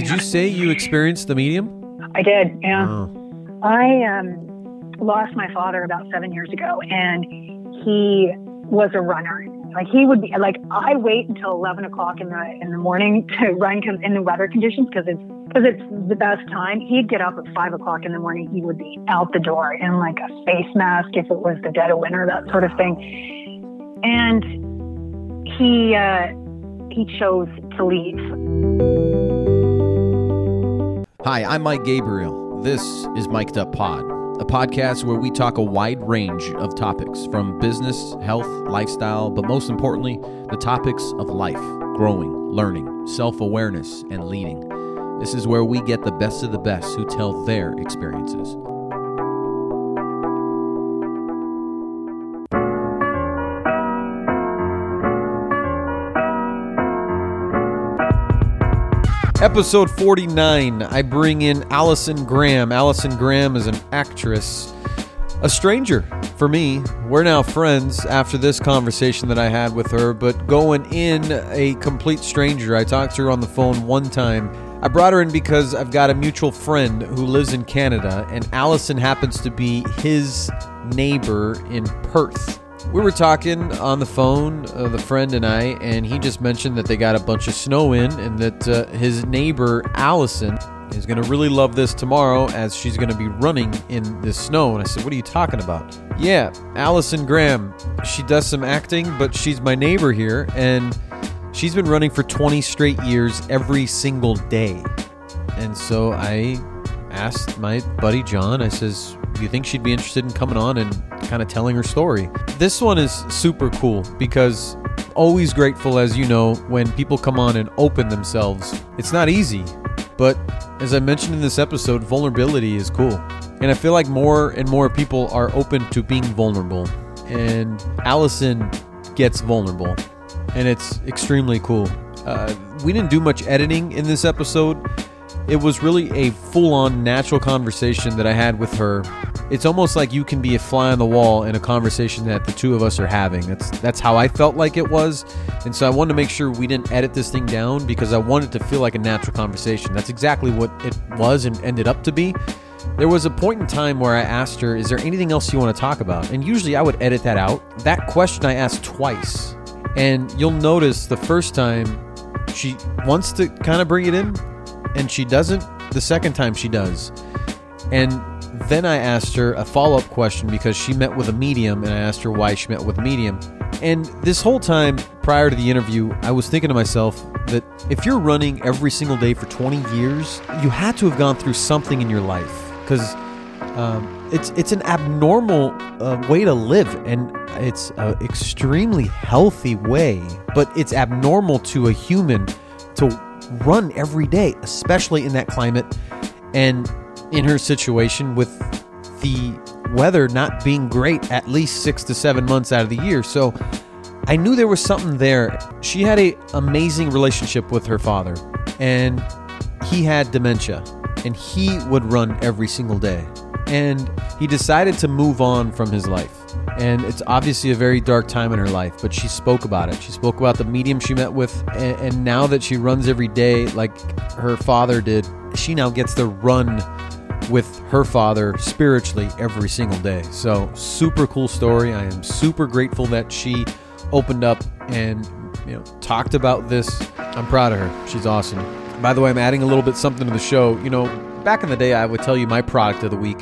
Did you say you experienced the medium? I did, yeah. Oh. I um, lost my father about seven years ago, and he was a runner. Like he would be like I wait until eleven o'clock in the in the morning to run in the weather conditions because it's because it's the best time. He'd get up at five o'clock in the morning. He would be out the door in like a face mask if it was the dead of winter, that sort of thing. And he uh, he chose to leave. Hi, I'm Mike Gabriel. This is Mic'd Up Pod, a podcast where we talk a wide range of topics from business, health, lifestyle, but most importantly, the topics of life, growing, learning, self awareness, and leading. This is where we get the best of the best who tell their experiences. Episode 49, I bring in Allison Graham. Allison Graham is an actress, a stranger for me. We're now friends after this conversation that I had with her, but going in a complete stranger. I talked to her on the phone one time. I brought her in because I've got a mutual friend who lives in Canada, and Allison happens to be his neighbor in Perth. We were talking on the phone, uh, the friend and I, and he just mentioned that they got a bunch of snow in and that uh, his neighbor, Allison, is going to really love this tomorrow as she's going to be running in this snow. And I said, What are you talking about? Yeah, Allison Graham. She does some acting, but she's my neighbor here, and she's been running for 20 straight years every single day. And so I asked my buddy John, I says, Do you think she'd be interested in coming on and kind of telling her story? This one is super cool because always grateful, as you know, when people come on and open themselves. It's not easy, but as I mentioned in this episode, vulnerability is cool. And I feel like more and more people are open to being vulnerable. And Allison gets vulnerable, and it's extremely cool. Uh, we didn't do much editing in this episode. It was really a full on natural conversation that I had with her. It's almost like you can be a fly on the wall in a conversation that the two of us are having. That's that's how I felt like it was. And so I wanted to make sure we didn't edit this thing down because I wanted to feel like a natural conversation. That's exactly what it was and ended up to be. There was a point in time where I asked her, Is there anything else you want to talk about? And usually I would edit that out. That question I asked twice. And you'll notice the first time she wants to kind of bring it in, and she doesn't. The second time she does. And then I asked her a follow up question because she met with a medium, and I asked her why she met with a medium. And this whole time prior to the interview, I was thinking to myself that if you're running every single day for 20 years, you had to have gone through something in your life because um, it's it's an abnormal uh, way to live, and it's an extremely healthy way, but it's abnormal to a human to run every day, especially in that climate and in her situation with the weather not being great at least six to seven months out of the year. So I knew there was something there. She had an amazing relationship with her father, and he had dementia, and he would run every single day. And he decided to move on from his life. And it's obviously a very dark time in her life, but she spoke about it. She spoke about the medium she met with, and, now that she runs every day like her father did, she now gets to run with her father spiritually every single day. So, super cool story. I am super grateful that she opened up and you know talked about this. I'm proud of her. She's awesome. By the way, I'm adding a little bit something to the show. You know, back in the day, I would tell you my product of the week.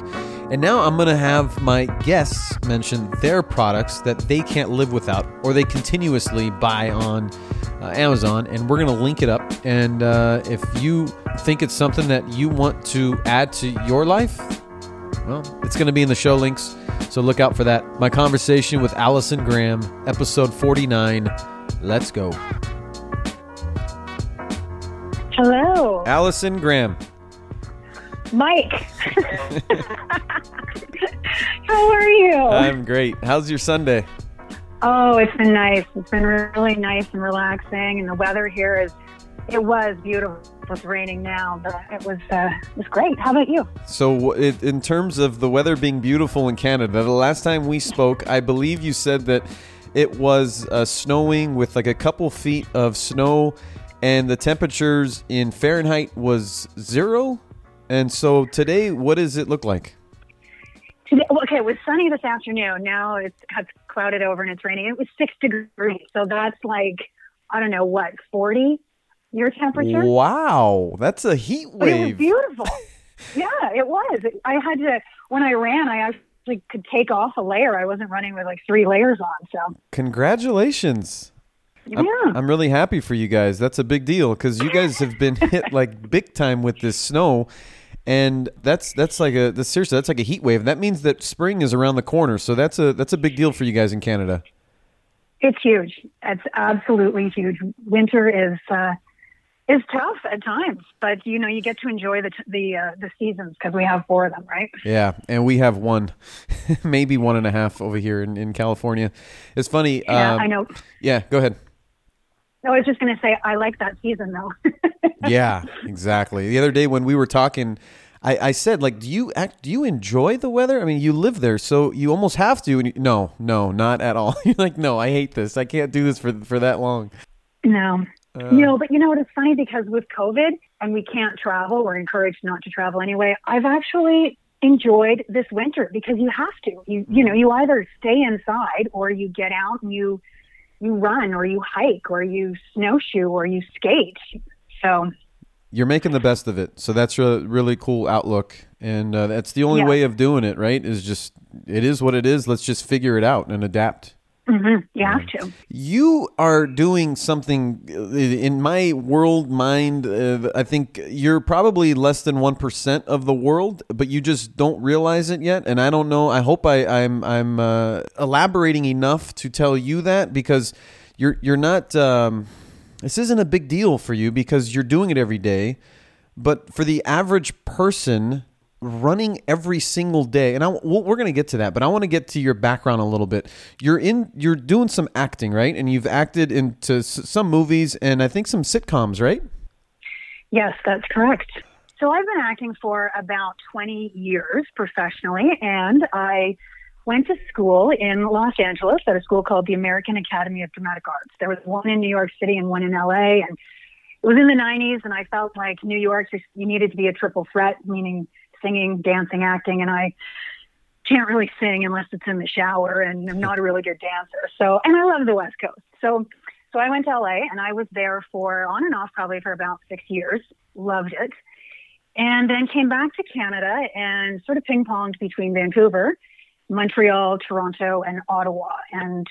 And now I'm going to have my guests mention their products that they can't live without or they continuously buy on uh, Amazon. And we're going to link it up. And uh, if you think it's something that you want to add to your life, well, it's going to be in the show links. So look out for that. My conversation with Allison Graham, episode 49. Let's go. Hello, Allison Graham. Mike. How are you? I'm great. How's your Sunday? oh, it's been nice. It's been really nice and relaxing, and the weather here is. It was beautiful. It's raining now, but it was uh, it was great. How about you? So, it, in terms of the weather being beautiful in Canada, the last time we spoke, I believe you said that it was uh, snowing with like a couple feet of snow and the temperatures in Fahrenheit was zero. And so today, what does it look like? Today, okay, it was sunny this afternoon. Now it's, clouded over and it's raining. It was six degrees. So that's like, I don't know, what, 40 your temperature? Wow, that's a heat But it was beautiful. yeah, it was. I had to, when I ran, I actually could take off a layer. I wasn't running with like three layers on. So, Congratulations. Yeah. I'm, I'm really happy for you guys. That's a big deal because you guys have been hit like big time with this snow, and that's that's like a that's, seriously that's like a heat wave. That means that spring is around the corner. So that's a that's a big deal for you guys in Canada. It's huge. It's absolutely huge. Winter is uh, is tough at times, but you know you get to enjoy the t- the uh, the seasons because we have four of them, right? Yeah, and we have one, maybe one and a half over here in, in California. It's funny. Yeah, um, I know. Yeah, go ahead. I was just going to say I like that season though. Yeah, exactly. The other day when we were talking, I, I said like, do you act? Do you enjoy the weather? I mean, you live there, so you almost have to. And you, no, no, not at all. You're like, no, I hate this. I can't do this for for that long. no. Uh, no, but you know what? It's funny because with COVID and we can't travel, we're encouraged not to travel anyway. I've actually enjoyed this winter because you have to. You you know you either stay inside or you get out and you you run or you hike or you snowshoe or you skate. So You're making the best of it, so that's a really cool outlook, and uh, that's the only Yeah. way of doing it. Right? Is just it is what it is. Let's just figure it out and adapt. Mhm, you have to. You are doing something uh, in my world mind. Uh, I think you're probably less than one percent of the world, but you just don't realize it yet. And I don't know. I hope I, I'm I'm uh, elaborating enough to tell you that because you're you're not. Um, this isn't a big deal for you because you're doing it every day. But for the average person running every single day, and I, we're going to get to that, but I want to get to your background a little bit. You're in, you're doing some acting, right? And you've acted into some movies and I think some sitcoms, right? Yes, that's correct. So I've been acting for about 20 years professionally, and I went to school in Los Angeles at a school called the American Academy of Dramatic Arts. There was one in New York City and one in LA, and it was in the 90s, and I felt like New York, just- you needed to be a triple threat, meaning singing, dancing, acting, and I can't really sing unless it's in the shower, and I'm not a really good dancer. So, and I love the West Coast. So, so I went to LA, and I was there for on and off probably for about six years. Loved it, and then came back to Canada and sort of ping ponged between Vancouver, Montreal, Toronto, and Ottawa, and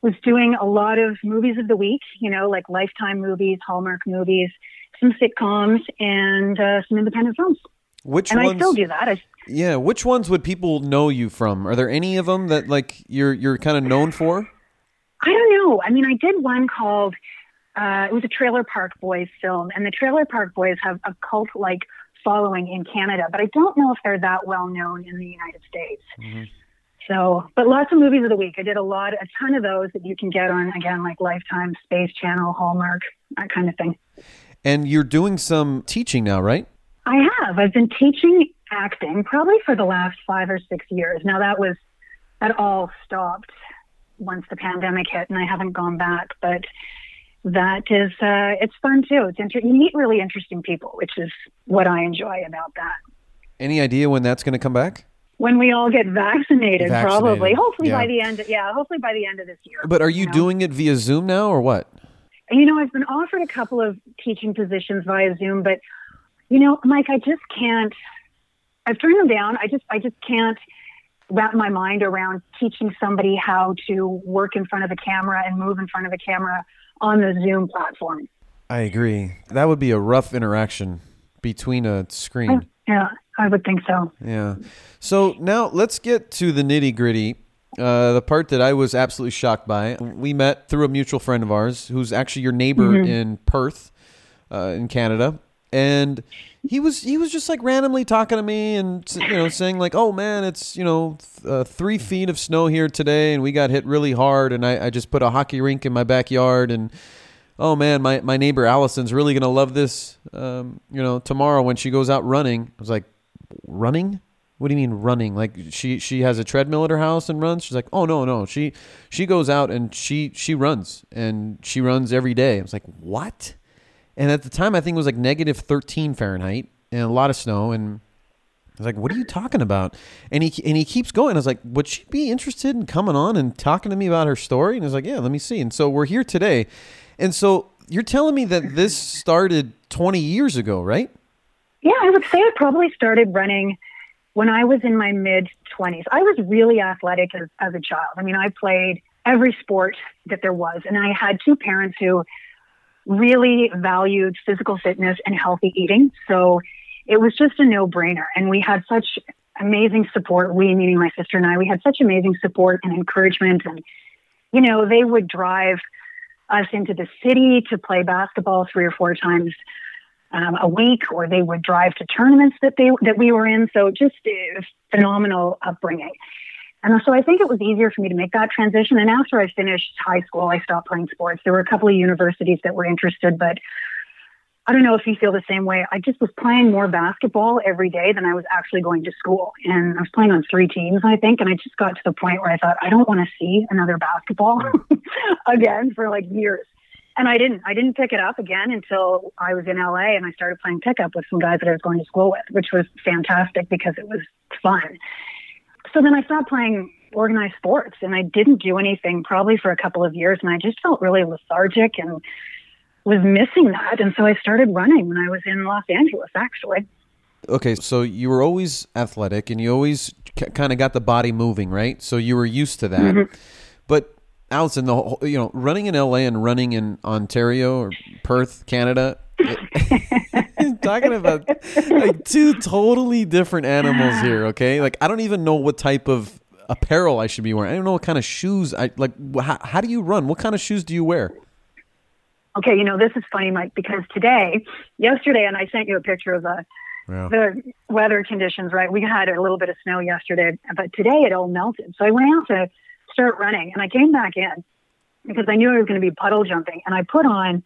was doing a lot of movies of the week. You know, like Lifetime movies, Hallmark movies, some sitcoms, and uh, some independent films. Which And ones? I still do that. I, Yeah, which ones would people know you from? Are there any of them that like you're you're kind of known for? I don't know. I mean, I did one called, uh, it was a Trailer Park Boys film, and the Trailer Park Boys have a cult like following in Canada, but I don't know if they're that well known in the United States. So, but lots of movies of the week. I did a lot, a ton of those that you can get on, again, like Lifetime, Space Channel, Hallmark, that kind of thing. And you're doing some teaching now, right? I have. I've been teaching acting probably for the last five or six years. Now that was that all stopped once the pandemic hit, and I haven't gone back. But that is, uh, it's fun too. It's inter- you meet really interesting people, which is what I enjoy about that. Any idea when that's going to come back? When we all get vaccinated, Vaccinated, probably, hopefully yeah. by the end, Of, yeah, hopefully by the end of this year. But are you know? doing it via Zoom now or what? You know, I've been offered a couple of teaching positions via Zoom, but you know, Mike, I just can't. I've turned them down. I just, I just can't wrap my mind around teaching somebody how to work in front of a camera and move in front of a camera on the Zoom platform. I agree. That would be a rough interaction between a screen. Yeah, I would think so. Yeah. So now let's get to the nitty gritty. Uh, the part that I was absolutely shocked by. We met through a mutual friend of ours who's actually your neighbor in Perth, uh, in Canada. And he was he was just like randomly talking to me and you know saying like oh man it's you know uh, three feet of snow here today and we got hit really hard and I, I just put a hockey rink in my backyard and oh man my, my neighbor Allison's really gonna love this um, you know tomorrow when she goes out running. I was like running? What do you mean running? Like she she has a treadmill at her house and runs? She's like oh no no she she goes out and she she runs and she runs every day. I was like what And at the time, I think it was like negative 13 Fahrenheit and a lot of snow. And I was like, "What are you talking about?" And he and he keeps going. I was like, "Would she be interested in coming on and talking to me about her story?" And he's like, "Yeah, let me see." And so we're here today. And so you're telling me that this started 20 years ago, right? Yeah, I would say it probably started running when I was in my mid 20s. I was really athletic as, as a child. I mean, I played every sport that there was, and I had two parents who really valued physical fitness and healthy eating. So it was just a no brainer. And we had such amazing support. We, meaning my sister and I, we had such amazing support and encouragement. And, you know, they would drive us into the city to play basketball three or four times um, a week, or they would drive to tournaments that they that we were in. So just a phenomenal upbringing. And so I think it was easier for me to make that transition. And after I finished high school, I stopped playing sports. There were a couple of universities that were interested, but I don't know if you feel the same way. I just was playing more basketball every day than I was actually going to school. And I was playing on three teams, I think. And I just got to the point where I thought, I don't want to see another basketball hmm. again for like years. And I didn't. I didn't pick it up again until I was in LA and I started playing pickup with some guys that I was going to school with, which was fantastic because it was fun. So then I stopped playing organized sports and I didn't do anything probably for a couple of years and I just felt really lethargic and was missing that. And so I started running when I was in Los Angeles, actually. Okay, so you were always athletic and you always c- kind of got the body moving, right? So you were used to that. Mm-hmm. But Allison, the whole, you know, running in LA and running in Ontario or Perth, Canada, talking about like two totally different animals here. Okay, like I don't even know what type of apparel I should be wearing. I don't know what kind of shoes I like. How, how do you run? What kind of shoes do you wear? Okay, you know, this is funny, Mike, because today, yesterday, and I sent you a picture of the yeah. the weather conditions, right? We had a little bit of snow yesterday, but today it all melted. So I went out to start running and I came back in because I knew I was going to be puddle jumping and I put on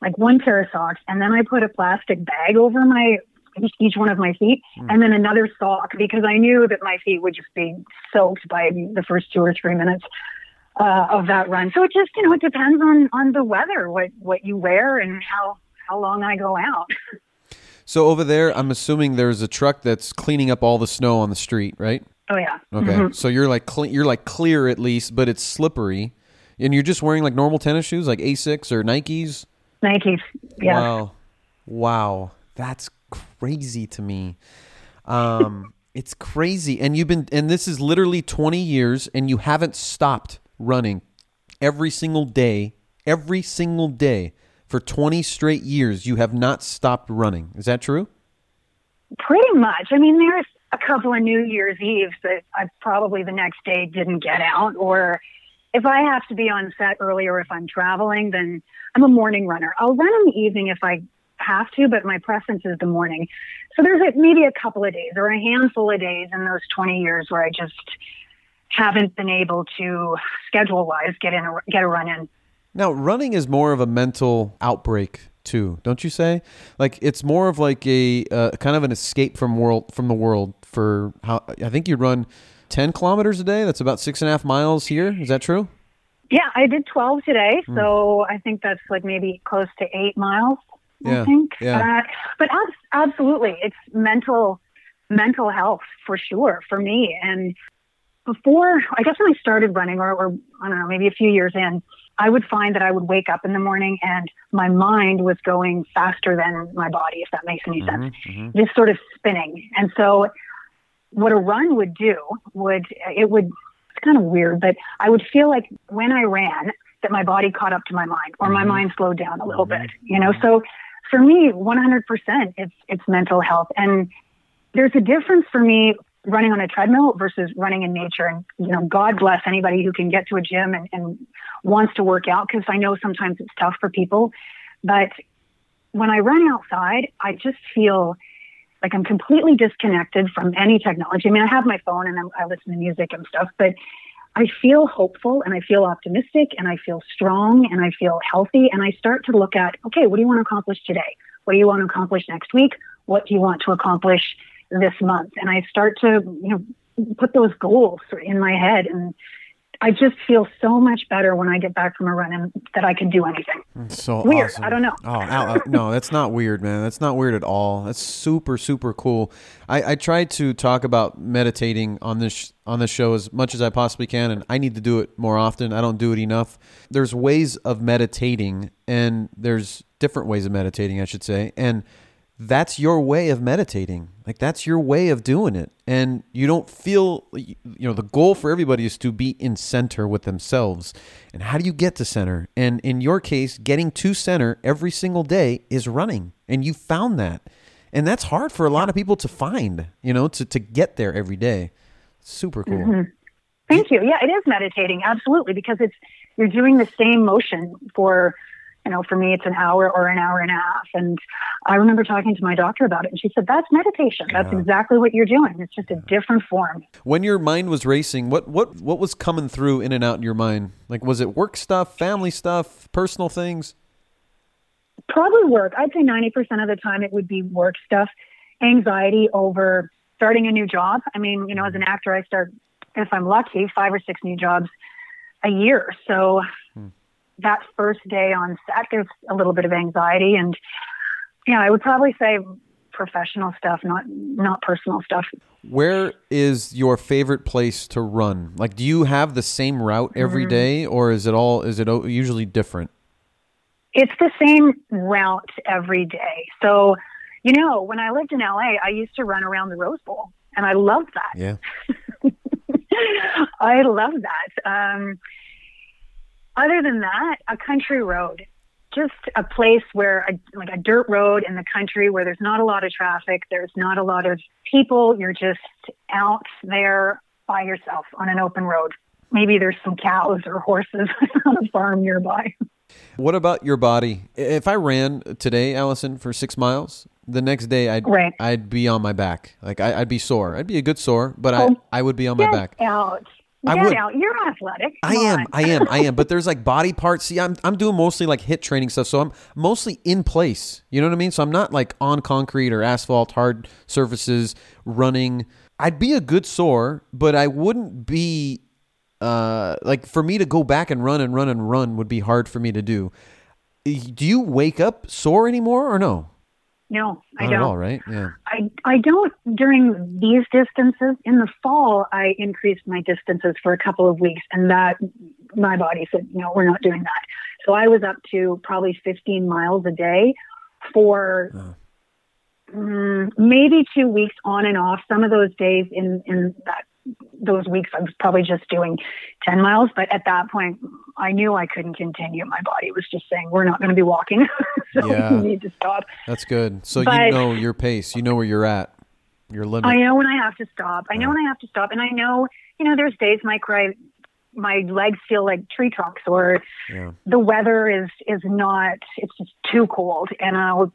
like one pair of socks and then I put a plastic bag over my each one of my feet mm. and then another sock because I knew that my feet would just be soaked by the first two or three minutes uh, of that run. So it just, you know, it depends on on the weather, what what you wear, and how how long I go out. So over there, I'm assuming there's a truck that's cleaning up all the snow on the street, right? Oh yeah. Okay. Mm-hmm. So you're like cle- you're like clear at least, but it's slippery, and you're just wearing like normal tennis shoes, like Asics or Nikes. Nikes. Yeah. Wow. Wow. That's crazy to me. Um, it's crazy, and you've been, and this is literally 20 years, and you haven't stopped running every single day, every single day for 20 straight years. You have not stopped running. Is that true? Pretty much. I mean, there's a couple of New Year's Eves that I probably the next day didn't get out, or if I have to be on set earlier, if I'm traveling, then I'm a morning runner. I'll run in the evening if I have to, but my preference is the morning. So there's maybe a couple of days or a handful of days in those 20 years where I just haven't been able to schedule wise get in a, get a run in. Now, running is more of a mental outbreak too, don't you say? Like it's more of like a uh, kind of an escape from world from the world. For how I think you run ten kilometers a day. That's about six and a half miles here. Is that true? Yeah, I did twelve today, mm. so I think that's like maybe close to eight miles. Yeah, I think. Yeah. Uh, but ab- absolutely, it's mental mental health for sure for me. And before, I guess when I started running, or, or I don't know, maybe a few years in, I would find that I would wake up in the morning and my mind was going faster than my body, if that makes any mm-hmm, sense, mm-hmm. just sort of spinning. And so, what a run would do would it would it's kind of weird, but I would feel like when I ran that my body caught up to my mind, or my mm-hmm. mind slowed down a little mm-hmm. bit. You know, so for me, 100% it's it's mental health, and there's a difference for me running on a treadmill versus running in nature. And, you know, God bless anybody who can get to a gym and, and wants to work out because I know sometimes it's tough for people. But when I run outside, I just feel like I'm completely disconnected from any technology. I mean, I have my phone and I'm, I listen to music and stuff, but I feel hopeful and I feel optimistic and I feel strong and I feel healthy. And I start to look at, okay, what do you want to accomplish today? What do you want to accomplish next week? What do you want to accomplish this month. And I start to, you know, put those goals in my head and I just feel so much better when I get back from a run and that I can do anything. So Weird. awesome. I don't know. Oh, Al, uh, no, that's not weird, man. That's not weird at all. That's super, super cool. I, I try to talk about meditating on this on this show as much as I possibly can, and I need to do it more often. I don't do it enough. There's ways of meditating, and there's different ways of meditating, I should say, and that's your way of meditating. Like that's your way of doing it. And you don't feel you know the goal for everybody is to be in center with themselves. And how do you get to center? And in your case, getting to center every single day is running. And you found that. And that's hard for a lot of people to find, you know, to to get there every day. Super cool. Mm-hmm. Thank you. Yeah, it is meditating, absolutely, because it's you're doing the same motion for, you know, for me it's an hour or an hour and a half. And I remember talking to my doctor about it, and she said that's meditation. That's exactly what you're doing. It's just a different form. When your mind was racing, what what what was coming through in and out in your mind? Like was it work stuff, family stuff, personal things? Probably work. I'd say ninety percent of the time it would be work stuff, anxiety over starting a new job. I mean, you know, as an mm-hmm. actor, I start if I'm lucky five or six new jobs a year. So that first day on set, there's a little bit of anxiety, and yeah, I would probably say professional stuff, not not personal stuff. Where is your favorite place to run? Like, do you have the same route every day, or is it all is it usually different? It's the same route every day. So, you know, when I lived in LA, I used to run around the Rose Bowl, and I loved that. Yeah, I love that. Um, other than that, a country road, just a place where, a, like a dirt road in the country where there's not a lot of traffic, there's not a lot of people. You're just out there by yourself on an open road. Maybe there's some cows or horses on a farm nearby. What about your body? If I ran today, Allison, for six miles, the next day I'd Right. I'd be on my back. Like I, I'd be sore. I'd be a good sore, but I Oh. I would be on my back. out. I Get would. out. You're athletic. I am, on. I am, I am. But there's like body parts. See, I'm I'm doing mostly like HIIT training stuff, so I'm mostly in place. You know what I mean? So I'm not like on concrete or asphalt, hard surfaces, running. I'd be a good sore, but I wouldn't be uh like for me to go back and run and run and run would be hard for me to do. Do you wake up sore anymore or no? No, I Not don't. at all, right? Yeah. I, I don't during these distances. In the fall, I increased my distances for a couple of weeks, and that my body said, no, we're not doing that. So I was up to probably 15 miles a day for mm, maybe two weeks on and off. Some of those days in in that those weeks, I was probably just doing 10 miles. But at that point, I knew I couldn't continue. My body was just saying, we're not going to be walking, so Yeah. you need to stop. That's good. So you know your pace. You know where you're at. Your limit. I know when I have to stop. I know when I have to stop, and I know, you know, there's days, Mike, where I, my legs feel like tree trunks, or Yeah. the weather is is not. It's just too cold, and I'll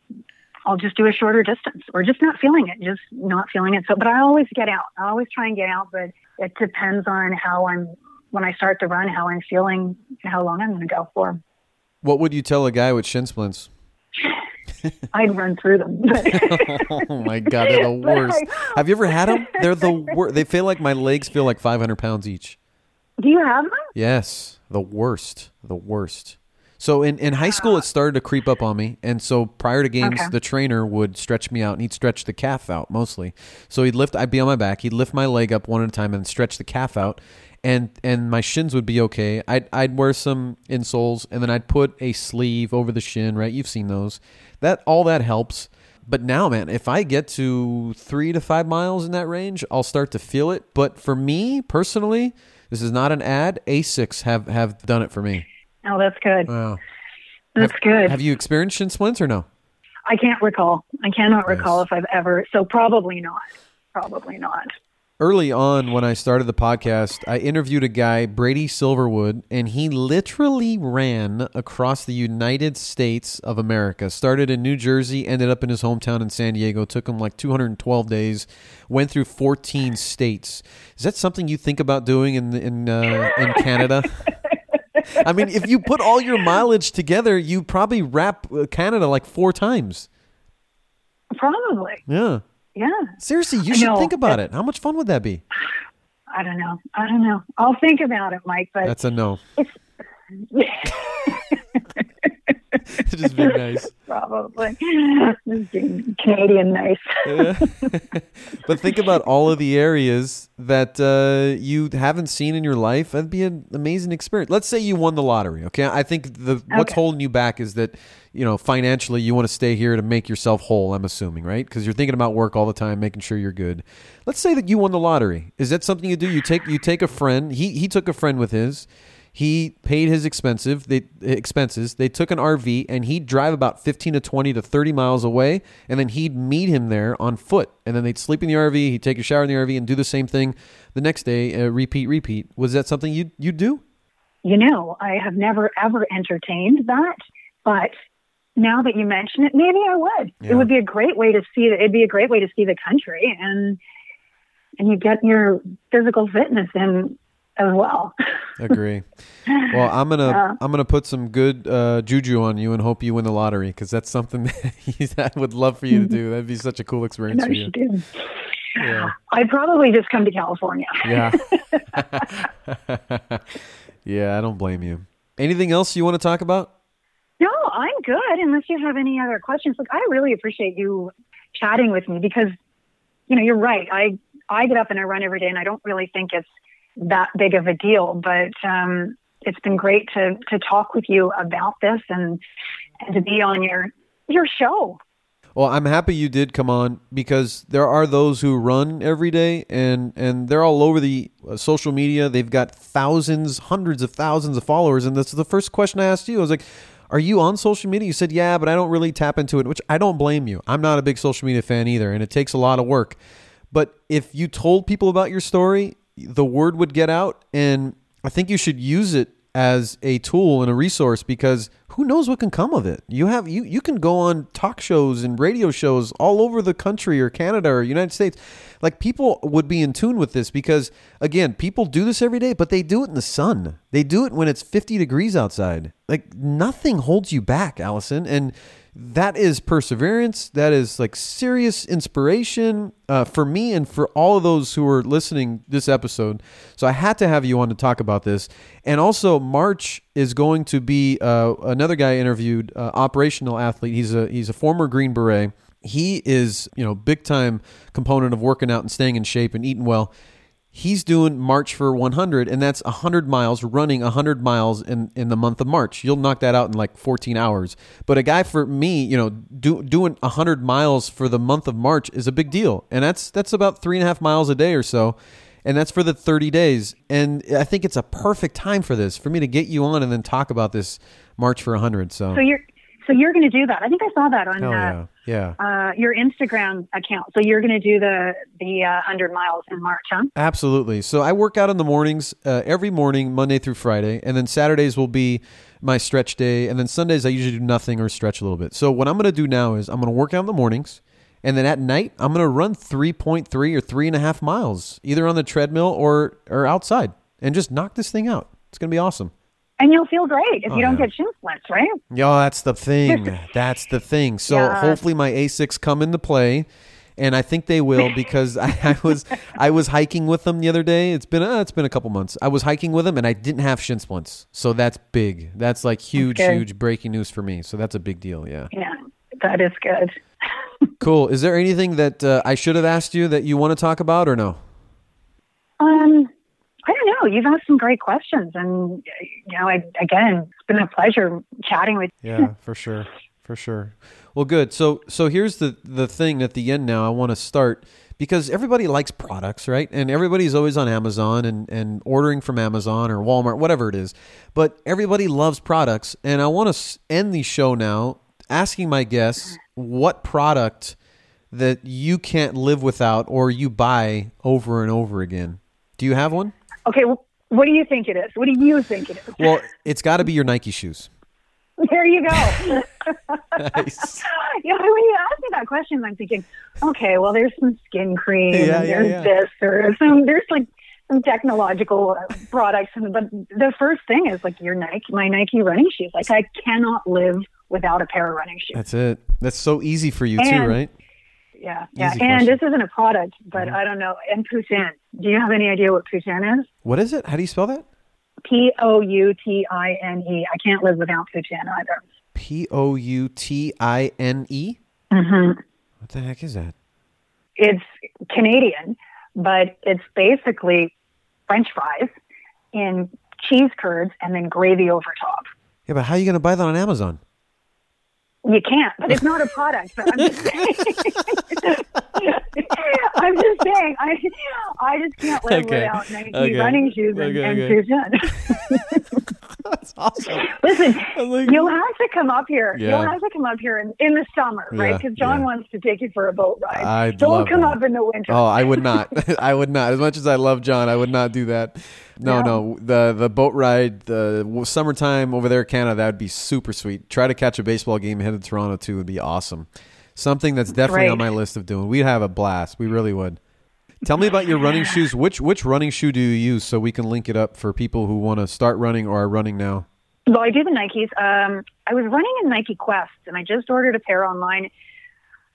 I'll just do a shorter distance, or just not feeling it, just not feeling it. So, but I always get out. I always try and get out, but it depends on how I'm when I start to run, how I'm feeling, how long I'm going to go for. What would you tell a guy with shin splints? I'd run through them. Oh my god, they're the worst. Have you ever had them? They're the worst. They feel like my legs feel like 500 pounds each. do you have them? Yes, the worst, the worst. So in, in high school, it started to creep up on me, and so prior to games, Okay. the trainer would stretch me out, and he'd stretch the calf out mostly. So he'd lift, I'd be on my back, he'd lift my leg up one at a time, and stretch the calf out, and and my shins would be okay. I'd I'd wear some insoles, and then I'd put a sleeve over the shin. Right, you've seen those. That all that helps. But now, man, if I get to three to five miles in that range, I'll start to feel it. But for me personally, this is not an ad. Asics have have done it for me. Oh, that's good. Wow. That's good. Have you experienced shin splints or no? I can't recall. I cannot recall if I've ever. So probably not. Probably not. Early on, when I started the podcast, I interviewed a guy, Brady Silverwood, and he literally ran across the United States of America. Started in New Jersey, ended up in his hometown in San Diego. Took him like 212 days. Went through 14 states. Is that something you think about doing in in uh, in Canada? I mean, if you put all your mileage together, you probably wrap uh, Canada like four times. Probably. Yeah. Yeah. Seriously, you should think about it. How much fun would that be? I don't know. I don't know. I'll think about it, Mike. But That's a no. it's It's just be nice. probably being Canadian nice. Yeah. but think about all of the areas that uh, you haven't seen in your life. That'd be an amazing experience. Let's say you won the lottery. Okay, I think the what's holding you back is that you know financially you want to stay here to make yourself whole. I'm assuming, right? Because you're thinking about work all the time, making sure you're good. Let's say that you won the lottery. Is that something you do? You take you take a friend. He he took a friend with his. He paid his expensive they, expenses. They took an RV and he'd drive about 15 to 20 to 30 miles away, and then he'd meet him there on foot. And then they'd sleep in the RV. He'd take a shower in the RV and do the same thing the next day. Uh, repeat, repeat. Was that something you you do? You know, I have never ever entertained that, but now that you mention it, maybe I would. Yeah. It would be a great way to see. It'd be a great way to see the country, and and you get your physical fitness in as well. Agree. Well, I'm gonna Yeah. I'm gonna put some good uh, juju on you and hope you win the lottery because that's something that he's- I would love for you to do. That'd be such a cool experience for you. Yeah. I'd probably just come to California. Yeah. yeah, I don't blame you. Anything else you want to talk about? No, I'm good. Unless you have any other questions, look, I really appreciate you chatting with me because, you know, you're right. I I get up and I run every day, and I don't really think it's that big of a deal. But um, it's been great to to talk with you about this and and to be on your your show. Well, I'm happy you did come on because there are those who run every day and and they're all over the uh, social media. They've got thousands, hundreds of thousands of followers and this is the first question I asked you. I was like, "Are you on social media?" You said, "Yeah, but I don't really tap into it," which I don't blame you. I'm not a big social media fan either and it takes a lot of work. But if you told people about your story, the word would get out and I think you should use it as a tool and a resource because who knows what can come of it. You have you you can go on talk shows and radio shows all over the country or Canada or United States. Like people would be in tune with this because again, people do this every day, but they do it in the sun. They do it when it's 50 degrees outside. Like nothing holds you back, Allison, and that is perseverance. That is like serious inspiration uh, for me and for all of those who are listening this episode. So I had to have you on to talk about this. And also, March is going to be uh, another guy I interviewed, uh, operational athlete. He's a he's a former Green Beret. He is you know big time component of working out and staying in shape and eating well he's doing March for 100, and that's 100 miles, running 100 miles in, in the month of March. You'll knock that out in like 14 hours. But a guy for me, you know, do, doing 100 miles for the month of March is a big deal. And that's, that's about three and a half miles a day or so. And that's for the 30 days. And I think it's a perfect time for this, for me to get you on and then talk about this March for 100. So, So you're so you're going to do that. I think I saw that on hell uh, yeah. Uh, your Instagram account. So you're going to do the the uh, hundred miles in March, huh? Absolutely. So I work out in the mornings, uh, every morning, Monday through Friday, and then Saturdays will be my stretch day, and then Sundays I usually do nothing or stretch a little bit. So what I'm going to do now is I'm going to work out in the mornings, and then at night I'm going to run 3.3 or three and a half miles, either on the treadmill or or outside, and just knock this thing out. It's going to be awesome. And you'll feel great if Oh, you don't yeah. get shin splints, right? Yeah, that's the thing. That's the thing. So Yeah. hopefully my Asics come into play, and I think they will because I, I was I was hiking with them the other day. It's been uh, it's been a couple months. I was hiking with them and I didn't have shin splints. So that's big. That's like huge, good. huge breaking news for me. So that's a big deal. Yeah. Yeah, that is good. Cool. Is there anything that uh, I should have asked you that you want to talk about or no? Um, I don't know. You've asked some great questions, and you know, I, again, it's been a pleasure chatting with. Yeah, for sure. For sure. Well, good. So so here's the the thing at the end now I want to start because everybody likes products, right? And everybody's always on Amazon and and ordering from Amazon or Walmart, whatever it is. But everybody loves products, and I want to end the show now asking my guests what product that you can't live without or you buy over and over again. Do you have one? Okay, well, what do you think it is? What do you think it is? Well, it's got to be your Nike shoes. There you go. Nice. yeah, when you ask me that question, I'm thinking, okay, well, there's some skin cream, Yeah, yeah, there's yeah. this, or some, there's like some technological uh, products, and but the first thing is like your Nike, my Nike running shoes. Like I cannot live without a pair of running shoes. That's it. That's so easy for you too, right? Yeah, yeah. Easy and question. this isn't a product, but Mhm. I don't know. And poutine. Do you have any idea what poutine is? What is it? How do you spell that? P O U T I N E. I can't live without poutine either. P O U T I N E. Mm-hmm. What the heck is that? It's Canadian, but it's basically French fries in cheese curds and then gravy over top. Yeah, but how are you going to buy that on Amazon? You can't, but it's not a product. But I'm just saying. I'm just saying. I I just can't live Okay. without Nike Okay. running shoes and, Okay, and okay. poutine. That's awesome. Listen, like- you'll have to come up here. Yeah. You'll have to come up here in, in the summer, right? Because John yeah. wants to take you for a boat ride. I'd Don't come that. up in the winter. Oh, I would not. I would not. As much as I love John, I would not do that. No, Yeah. no. The the boat ride, the summertime over there in Canada, that would be super sweet. Try to catch a baseball game headed to Toronto too would be awesome. Something that's definitely on my list of doing. We'd have a blast. We really would. Tell me about your running shoes. Which which running shoe do you use so we can link it up for people who want to start running or are running now? Well, I do the Nikes. Um, I was running in Nike Quest, and I just ordered a pair online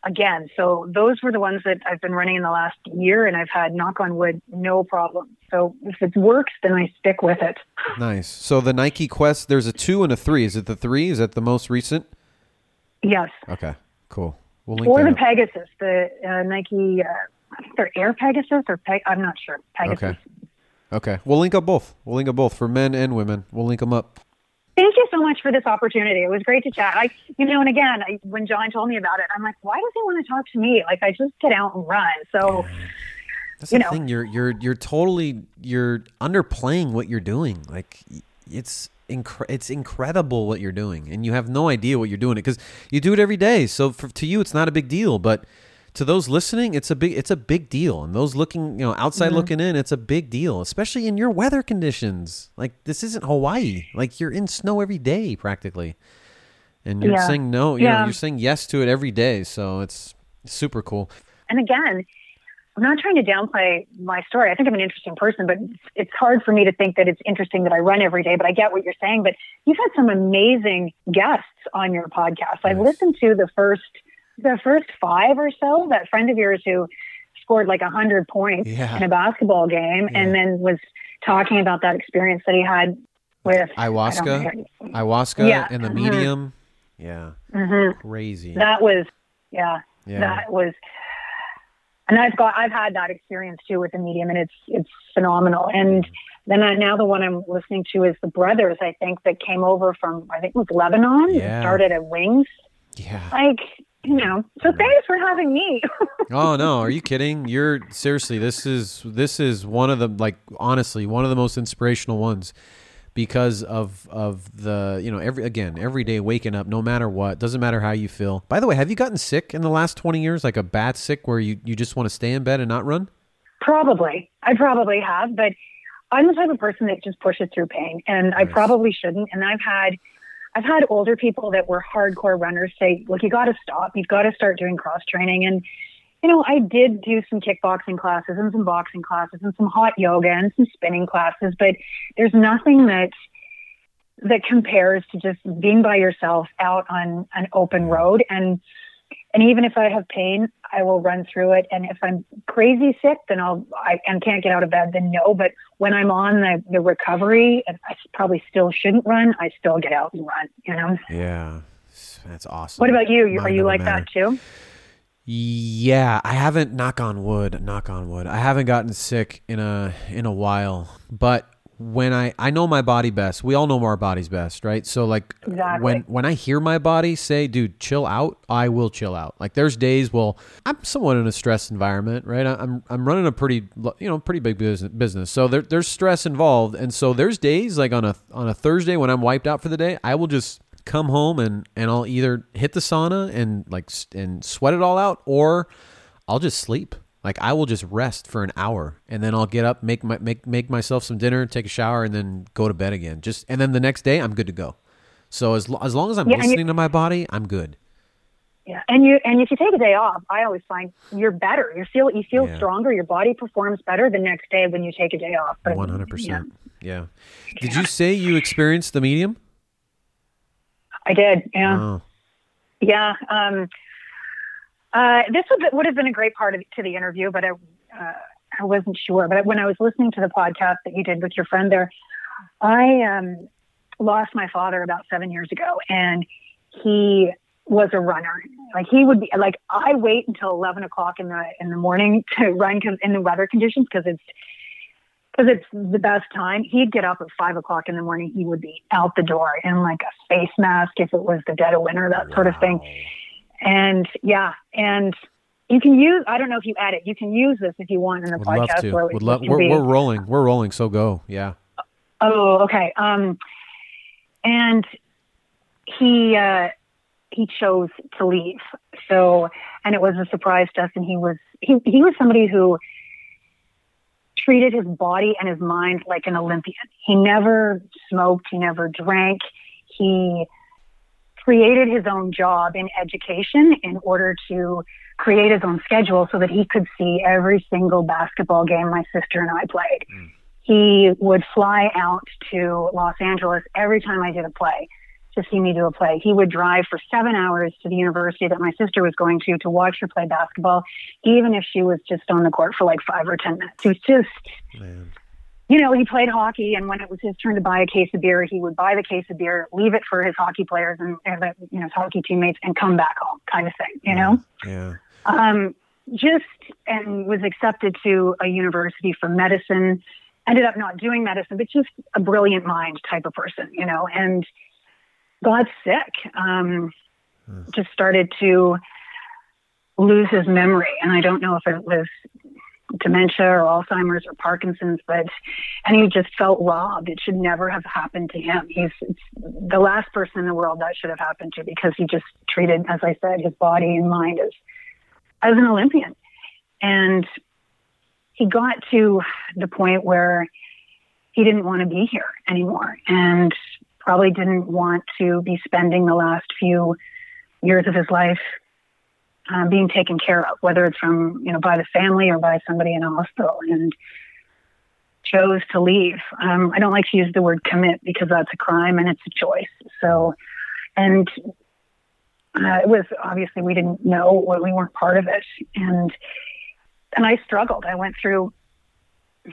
again. So those were the ones that I've been running in the last year, and I've had knock on wood, no problem. So if it works, then I stick with it. Nice. So the Nike Quest, there's a two and a three. Is it the three? Is that the most recent? Yes, Okay, cool. We'll link or the up. Pegasus, the uh, Nike. Uh, I think they're Air Pegasus or Peg. I'm not sure. Pegasus. Okay. Okay. We'll link up both. We'll link up both for men and women. We'll link them up. Thank you so much for this opportunity. It was great to chat. I, you know, and again, I, when John told me about it, I'm like, why does he want to talk to me? Like, I just get out and run. So, That's You the know. thing. You're you're you're totally you're underplaying what you're doing. Like it's incre- it's incredible what you're doing, and you have no idea what you're doing it because you do it every day. So for, to you, it's not a big deal, but to those listening, it's a big it's a big deal, and those looking you know outside Mm-hmm. looking in, it's a big deal, especially in your weather conditions. Like this isn't Hawaii. Like you're in snow every day practically, and you're Yeah. saying no. you know, you're saying yes to it every day. So it's super cool. and again, I'm not trying to downplay my story. I think I'm an interesting person, but it's, it's hard for me to think that it's interesting that I run every day. But I get what you're saying. But you've had some amazing guests on your podcast. I've listened to the first, the first five or so. That friend of yours who scored like a hundred points Yeah. in a basketball game, Yeah. and then was talking about that experience that he had with Ayahuasca, ayahuasca, Yeah. and the Mhm. medium. Yeah, hmm crazy. That was, yeah, yeah, that was and i've got i've had that experience too with the medium and it's it's phenomenal and then I, now the one i'm listening to is the brothers i think that came over from i think it was lebanon Yeah. started at wings yeah. like you know so thanks for having me Oh no, are you kidding? You're seriously. This is this is one of the like honestly one of the most inspirational ones because of of the you know every again every day waking up no matter what doesn't matter how you feel. By the way, have you gotten sick in the last twenty years? Like a bad sick where you you just want to stay in bed and not run? probably i probably have but i'm the type of person that just pushes through pain and i probably shouldn't and i've had I've had older people that were hardcore runners say, look, you got to stop. You've got to start doing cross training. And, you know, I did do some kickboxing classes and some boxing classes and some hot yoga and some spinning classes, but there's nothing that that compares to just being by yourself out on an open road and and even if I have pain, I will run through it. And if I'm crazy sick, then I'll I and can't get out of bed, then no. But when I'm on the, the recovery, and I probably still shouldn't run, I still get out and run. You know. Yeah, that's awesome. What about you? Are you like matter. that too? Yeah, I haven't knock on wood, knock on wood. I haven't gotten sick in a in a while. But when I I know my body best. We all know our bodies best, right? So like Exactly. when when I hear my body say, "Dude, chill out," I will chill out. Like there's days, well, I'm somewhat in a stress environment, right? I'm I'm running a pretty you know pretty big business business, so there, there's stress involved, and so there's days like on a on a Thursday when I'm wiped out for the day, I will just come home and and I'll either hit the sauna and like and sweat it all out, or I'll just sleep. Like I will just rest for an hour and then I'll get up, make my make make myself some dinner, take a shower, and then go to bed again. Just and then the next day I'm good to go. So as lo- as long as I'm Yeah, listening to my body, I'm good. Yeah, and you and if you take a day off, I always find you're better. You feel you feel Yeah. stronger. Your body performs better the next day when you take a day off. One hundred percent. Yeah. Did you say you experienced the medium? I did. Yeah. Oh, Yeah. Um, Uh, this would, would have been a great part of, to the interview, but I, uh, I wasn't sure. But when I was listening to the podcast that you did with your friend there, I um, lost my father about seven years ago, and he was a runner. Like he would be like I wait until eleven o'clock in the in the morning to run in the weather conditions because it's because it's the best time. He'd get up at five o'clock in the morning. He would be out the door in like a face mask if it was the dead of winter, that wow. sort of thing. And yeah, and you can use. I don't know if you add it. You can use this if you want in the Would podcast. Love to. Would love. We're, we're rolling. We're rolling. So go. Yeah. Oh, okay. Um, and he uh, he chose to leave. So, and it was a surprise to us. And he was he he was somebody who treated his body and his mind like an Olympian. He never smoked. He never drank. He created his own job in education in order to create his own schedule so that he could see every single basketball game my sister and I played. Mm. He would fly out to Los Angeles every time I did a play to see me do a play. He would drive for seven hours to the university that my sister was going to to watch her play basketball, even if she was just on the court for like five or 10 minutes. He was just, Man. You know, he played hockey, and when it was his turn to buy a case of beer, he would buy the case of beer, leave it for his hockey players and, and you know, his hockey teammates, and come back home, kind of thing, you know? Yeah. Um, just and was accepted to a university for medicine ended up not doing medicine, but just a brilliant mind type of person, you know, and got sick. Um, hmm. Just started to lose his memory. And I don't know if it was dementia or Alzheimer's or Parkinson's, but, and he just felt robbed. It should never have happened to him. He's the last person in the world that should have happened to because he just treated, as I said, his body and mind as, as an Olympian. And he got to the point where he didn't want to be here anymore. And probably didn't want to be spending the last few years of his life uh, being taken care of, whether it's from you know by the family or by somebody in a hospital, and chose to leave. Um, I don't like to use the word commit because that's a crime and it's a choice. So, and uh, it was obviously we didn't know we weren't part of it, and and I struggled. I went through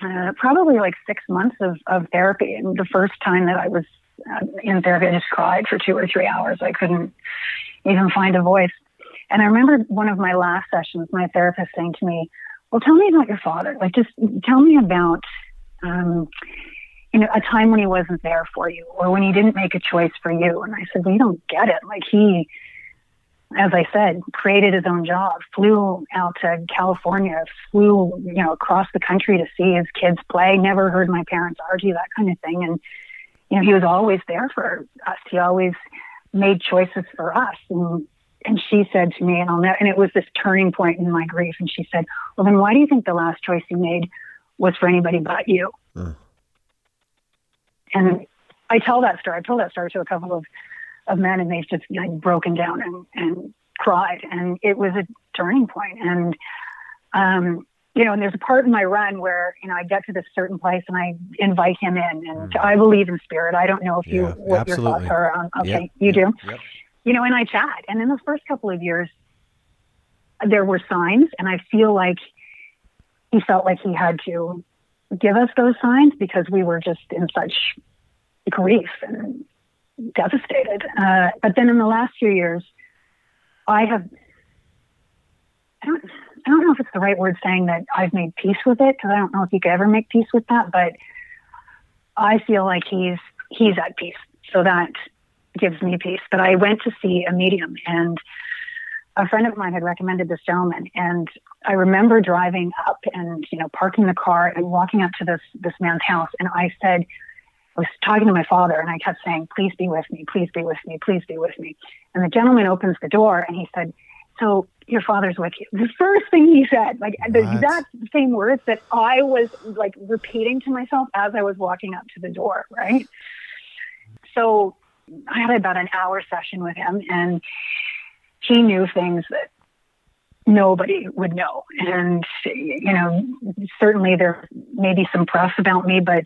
uh, probably like six months of, of therapy. And the first time that I was uh, in therapy, I just cried for two or three hours. I couldn't even find a voice. And I remember one of my last sessions, my therapist saying to me, "Well, tell me about your father. Like, just tell me about, um, you know, a time when he wasn't there for you, or when he didn't make a choice for you." And I said, "Well, you don't get it. Like he." as I said, created his own job, flew out to California, flew, you know, across the country to see his kids play, never heard my parents argue, that kind of thing. And you know, he was always there for us. He always made choices for us. And, and she said to me, and I'll never, and it was this turning point in my grief. And she said, well, then why do you think the last choice you made was for anybody but you? Mm. And I tell that story. I told that story to a couple of, of men and they've just like broken down and, and cried. And it was a turning point. And, um, you know, and there's a part in my run where, you know, I get to this certain place and I invite him in and mm. I believe in spirit. I don't know if you, yeah, what absolutely. your thoughts are on, okay, yep, you yep, do, yep. You know, and I chat. And in the first couple of years, there were signs and I feel like he felt like he had to give us those signs because we were just in such grief and devastated. Uh, but then in the last few years, I have, I don't, I don't know if it's the right word saying that I've made peace with it because I don't know if you could ever make peace with that, but I feel like he's he's at peace. So that gives me peace. But I went to see a medium and a friend of mine had recommended this gentleman and I remember driving up and you know parking the car and walking up to this this man's house and I said I was talking to my father and I kept saying, please be with me, please be with me, please be with me. And the gentleman opens the door and he said, so your father's with you. The first thing he said, like what? the exact same words that I was like repeating to myself as I was walking up to the door, right? So I had about an hour session with him and he knew things that nobody would know. And, you know, certainly there may be some press about me, but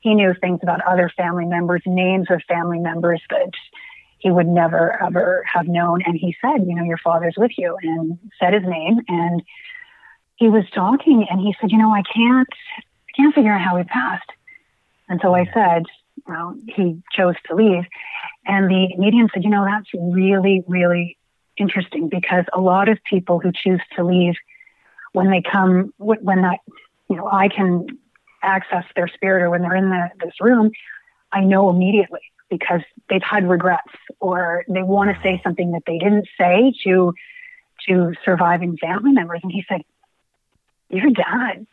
he knew things about other family members, names of family members that he would never ever have known. And he said, you know, your father's with you and said his name. And he was talking and he said, you know, I can't, I can't figure out how he passed. And so I said, he chose to leave. And the medium said, you know, that's really, really interesting because a lot of people who choose to leave when they come, when that, you know, I can access their spirit or when they're in the, this room, I know immediately because they've had regrets or they want to say something that they didn't say to to surviving family members. And he said, Your dad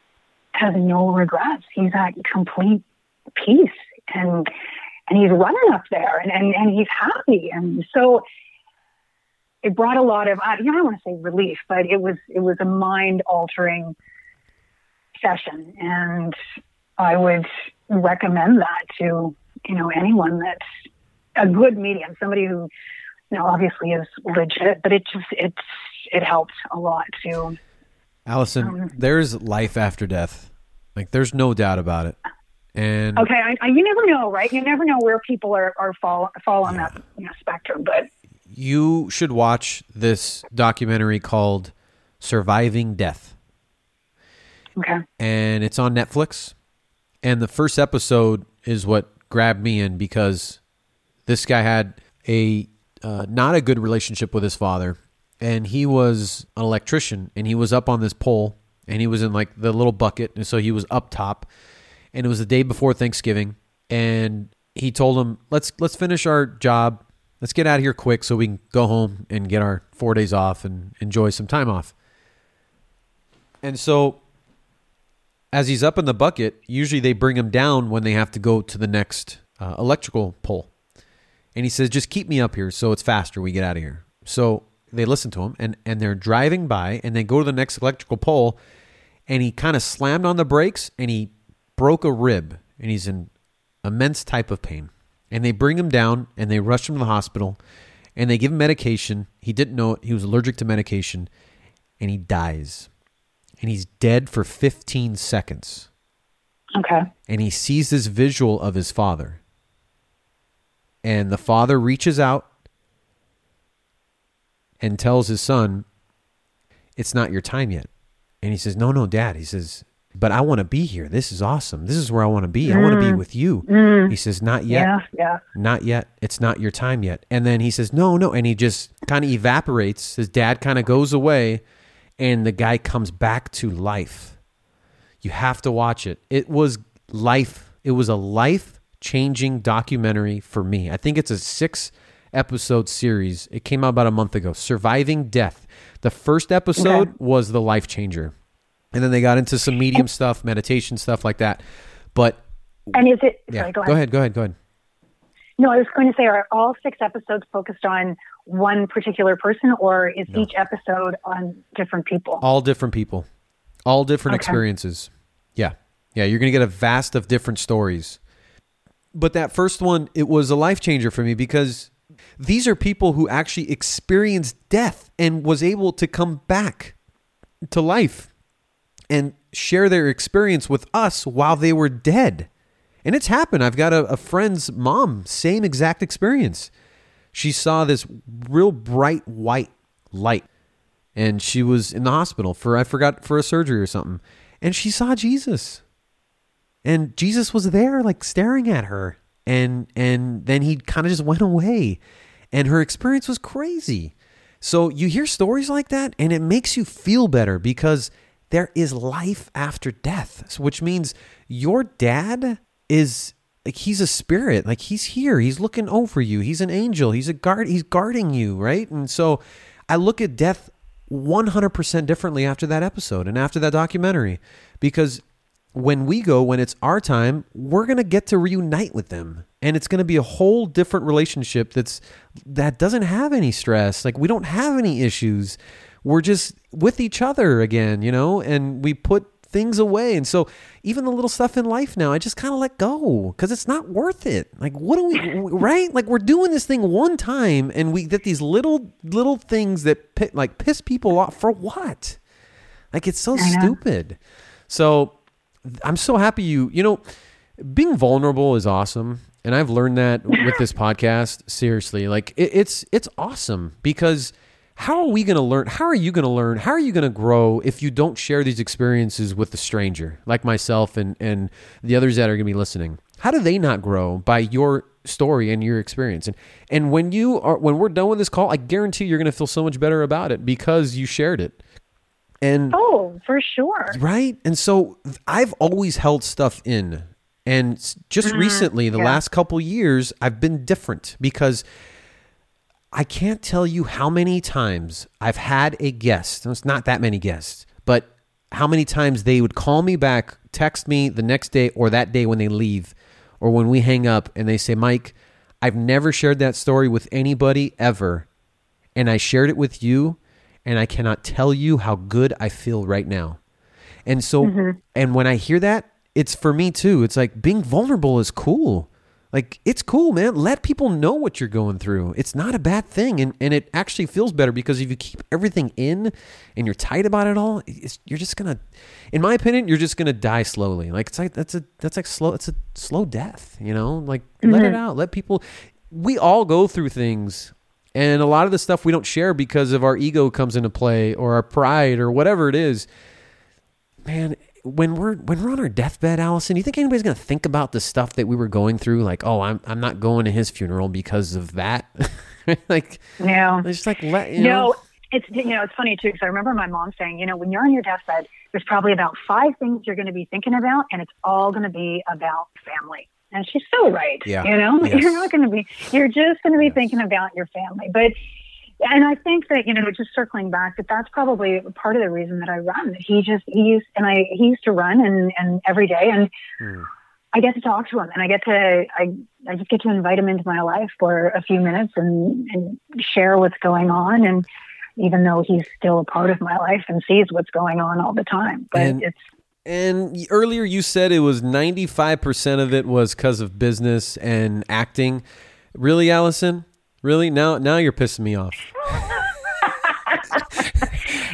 has no regrets. He's at complete peace and and he's running up there and, and, and he's happy. And so it brought a lot of, you know, I don't want to say relief, but it was, it was a mind altering session. And I would recommend that to, you know, anyone that's a good medium, somebody who, you know, obviously is legit, but it just, it's, it helps a lot to. Allison, um, there's life after death. Like there's no doubt about it. And okay, I, I, you never know, right? You never know where people are, are fall fall on yeah. that you know, spectrum. But you should watch this documentary called "Surviving Death." Okay, and it's on Netflix. And the first episode is what grabbed me in because this guy had a uh, not a good relationship with his father, and he was an electrician, and he was up on this pole, and he was in like the little bucket, and so he was up top and it was the day before Thanksgiving, and he told him, "Let's let's finish our job. Let's get out of here quick so we can go home and get our four days off and enjoy some time off." And so, as he's up in the bucket, usually they bring him down when they have to go to the next uh, electrical pole. And he says, "Just keep me up here so it's faster. We get out of here." So they listen to him, and and they're driving by, and they go to the next electrical pole, and he kind of slammed on the brakes, and he broke a rib and he's in immense type of pain. And they bring him down and they rush him to the hospital and they give him medication. He didn't know it. He was allergic to medication and he dies. And he's dead for 15 seconds. Okay. And he sees this visual of his father. And the father reaches out and tells his son, It's not your time yet. And he says, No, no, dad. He says, but I want to be here. This is awesome. This is where I want to be. I want to be mm. with you. Mm. He says, Not yet. Yeah, yeah. Not yet. It's not your time yet. And then he says, No, no. And he just kind of evaporates. His dad kind of goes away, and the guy comes back to life. You have to watch it. It was life. It was a life changing documentary for me. I think it's a six episode series. It came out about a month ago. Surviving Death. The first episode okay. was the life changer and then they got into some medium stuff, meditation stuff like that. But and is it? Yeah, sorry, go, go ahead. Go ahead. Go ahead. No, I was going to say, are all six episodes focused on one particular person, or is no. each episode on different people? All different people, all different okay. experiences. Yeah, yeah, you're going to get a vast of different stories. But that first one, it was a life changer for me because these are people who actually experienced death and was able to come back to life and share their experience with us while they were dead. And it's happened. I've got a, a friend's mom, same exact experience. She saw this real bright white light and she was in the hospital for I forgot for a surgery or something. And she saw Jesus. And Jesus was there like staring at her. And and then he kind of just went away. And her experience was crazy. So you hear stories like that and it makes you feel better because there is life after death, which means your dad is like he's a spirit, like he's here, he's looking over you, he's an angel, he's a guard, he's guarding you, right? And so I look at death 100% differently after that episode and after that documentary because when we go when it's our time we're going to get to reunite with them and it's going to be a whole different relationship that's that doesn't have any stress like we don't have any issues we're just with each other again, you know, and we put things away. And so even the little stuff in life now, I just kind of let go because it's not worth it. Like, what do we, right? Like, we're doing this thing one time and we get these little, little things that like piss people off for what? Like, it's so stupid. So I'm so happy you, you know, being vulnerable is awesome and I've learned that with this podcast. Seriously, like it, it's it's awesome because how are we going to learn? How are you going to learn? How are you going to grow if you don't share these experiences with the stranger, like myself and and the others that are going to be listening? How do they not grow by your story and your experience? And and when you are when we're done with this call, I guarantee you're going to feel so much better about it because you shared it. And oh, for sure. Right? And so I've always held stuff in. And just mm-hmm. recently, the yeah. last couple years, I've been different because I can't tell you how many times I've had a guest. It's not that many guests, but how many times they would call me back, text me the next day or that day when they leave or when we hang up and they say, Mike, I've never shared that story with anybody ever. And I shared it with you and I cannot tell you how good I feel right now. And so, mm-hmm. and when I hear that, it's for me too. It's like being vulnerable is cool. Like it's cool, man. Let people know what you're going through. It's not a bad thing, and and it actually feels better because if you keep everything in and you're tight about it all, you're just gonna, in my opinion, you're just gonna die slowly. Like it's like that's a that's like slow. It's a slow death. You know, like mm-hmm. let it out. Let people. We all go through things and a lot of the stuff we don't share because of our ego comes into play or our pride or whatever it is. Man, when we're when we're on our deathbed, Allison, do you think anybody's gonna think about the stuff that we were going through? Like, oh, I'm I'm not going to his funeral because of that. like, no, it's just like let you know. No, it's you know it's funny too because I remember my mom saying, you know, when you're on your deathbed, there's probably about five things you're going to be thinking about, and it's all going to be about family. And she's so right. Yeah. You know, yes. you're not going to be, you're just going to be yes. thinking about your family. But, and I think that, you know, just circling back, that that's probably part of the reason that I run. He just, he used, and I, he used to run and, and every day. And hmm. I get to talk to him and I get to, I, I just get to invite him into my life for a few minutes and, and share what's going on. And, even though he's still a part of my life and sees what's going on all the time. But and, it's and earlier you said it was 95% of it was because of business and acting. Really, Allison? Really? Now now you're pissing me off.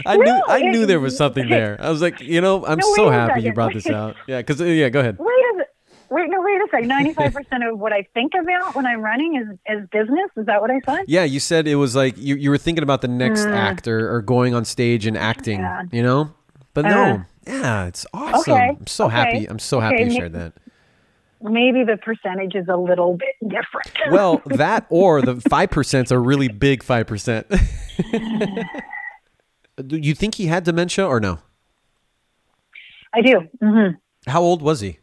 I knew I knew there was something there. I was like, you know, I'm no, so happy you brought this out. Yeah, because yeah, go ahead. Wait a wait, no, wait a second. Ninety five percent of what I think about when I'm running is is business. Is that what I said? Yeah, you said it was like you you were thinking about the next mm. actor or going on stage and acting. Yeah. You know, but uh, no. Yeah, it's awesome. Okay. I'm so okay. happy. I'm so happy okay. you shared that. Maybe the percentage is a little bit different. well, that or the five percent are really big five percent. do you think he had dementia or no? I do. Mm-hmm. How old was he?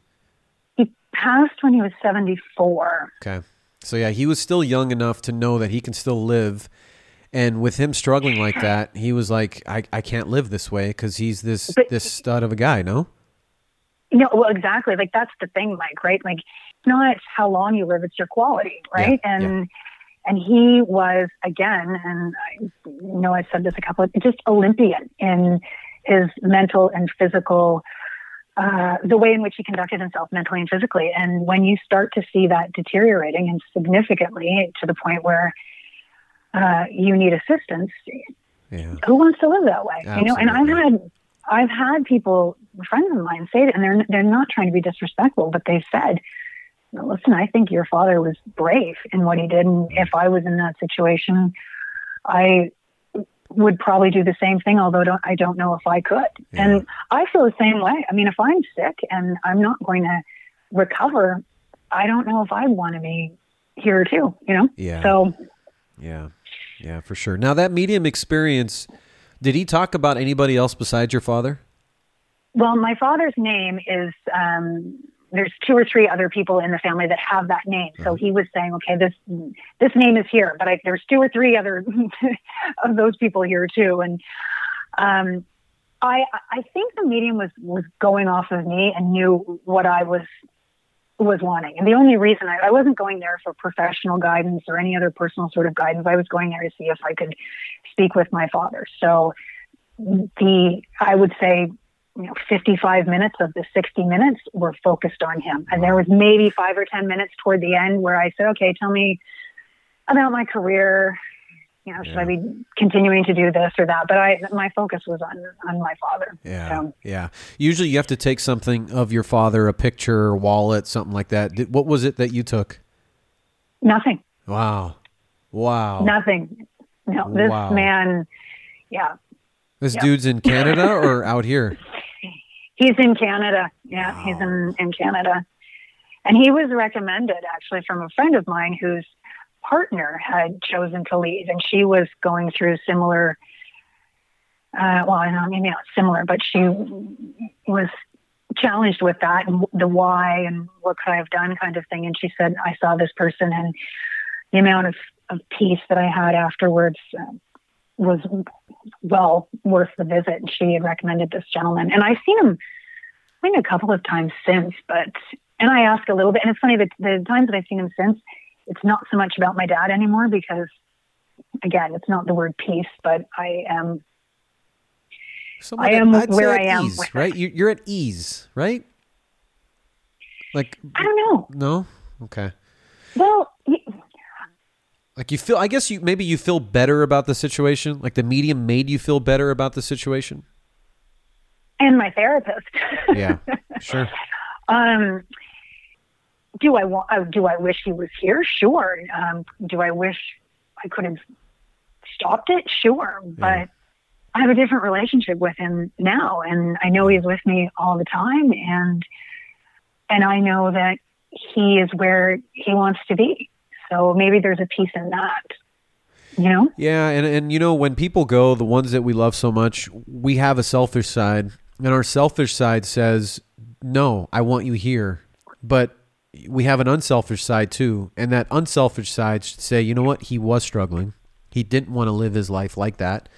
He passed when he was seventy-four. Okay, so yeah, he was still young enough to know that he can still live and with him struggling like that, he was like, I, I can't live this way because he's this but, this stud of a guy, no? No, well, exactly. Like that's the thing, Mike. Right? Like it's not how long you live; it's your quality, right? Yeah, and yeah. and he was again, and I know I've said this a couple of just Olympian in his mental and physical. Uh, the way in which he conducted himself mentally and physically. And when you start to see that deteriorating and significantly to the point where uh, you need assistance. Yeah. Who wants to live that way? Absolutely. You know, and I've had I've had people, friends of mine, say it, and they're they're not trying to be disrespectful, but they said, "Listen, I think your father was brave in what he did, and mm. if I was in that situation, I would probably do the same thing. Although don't, I don't know if I could." Yeah. And I feel the same way. I mean, if I'm sick and I'm not going to recover, I don't know if I'd want to be here too. You know. Yeah. So. Yeah. Yeah, for sure. Now that medium experience, did he talk about anybody else besides your father? Well, my father's name is um, there's two or three other people in the family that have that name. So he was saying, okay, this this name is here, but I, there's two or three other of those people here too. And um, I I think the medium was was going off of me and knew what I was was wanting. And the only reason I, I, wasn't going there for professional guidance or any other personal sort of guidance, I was going there to see if I could speak with my father. So the, I would say, you know, 55 minutes of the 60 minutes were focused on him. And there was maybe five or 10 minutes toward the end where I said, okay, tell me about my career, you know, should yeah. I be continuing to do this or that? But I, my focus was on on my father. Yeah, so. yeah. Usually, you have to take something of your father, a picture, wallet, something like that. Did, what was it that you took? Nothing. Wow. Wow. Nothing. No, this Wow. man, yeah, This Yeah. dude's in Canada or out here? He's in Canada. Yeah, he's in, in Canada. And he was recommended actually from a friend of mine whose partner had chosen to leave, and she was going through similar. Uh, well, I know maybe not similar, but she was challenged with that and the why and what could I have done kind of thing. And she said, I saw this person and the amount of, of peace that I had afterwards um, was well worth the visit. And she had recommended this gentleman. And I've seen him, I think, a couple of times since, but, and I ask a little bit. And it's funny that the times that I've seen him since, it's not so much about my dad anymore because, again, it's not the word peace, but I am I am I'd where I am ease, it. right? You- You're at ease, right? Like, I don't know. no? Okay. Well, Like you feel, I guess you maybe you feel better about the situation. Like the medium made you feel better about the situation. and my therapist. Yeah, sure. um, do I want? Uh, do I wish he was here? Sure. Um, do I wish I could have stopped it? Sure. But I have a different relationship with him now, and I know he's with me all the time, and and I know that he is where he wants to be. So maybe there's a piece in that. You know? Yeah, and and you know when people go, the ones that we love so much, we have a selfish side, and our selfish side says, "No, I want you here," but we have an unselfish side too, and that unselfish side should say, "You know what? He was struggling. He didn't want to live his life like that."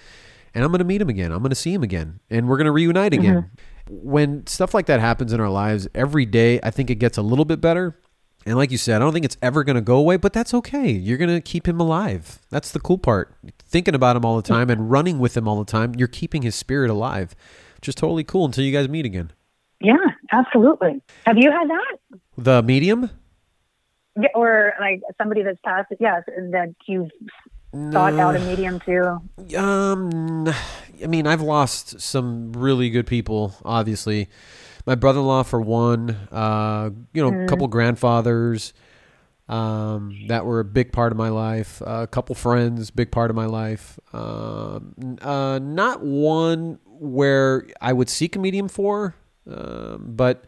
And I'm going to meet him again. I'm going to see him again, and we're going to reunite mm-hmm. again. When stuff like that happens in our lives every day, I think it gets a little bit better. And like you said, I don't think it's ever going to go away, but that's okay. You're going to keep him alive. That's the cool part. Thinking about him all the time and running with him all the time, you're keeping his spirit alive, which is totally cool until you guys meet again. Yeah, absolutely. Have you had that? The medium? Yeah, or like somebody that's passed yes, that you've thought out a medium too. Um, I mean, I've lost some really good people. Obviously, my brother-in-law for one. Uh, you know, a couple grandfathers um, that were a big part of my life. a couple friends, big part of my life. Um, uh, not one where I would seek a medium for, um, but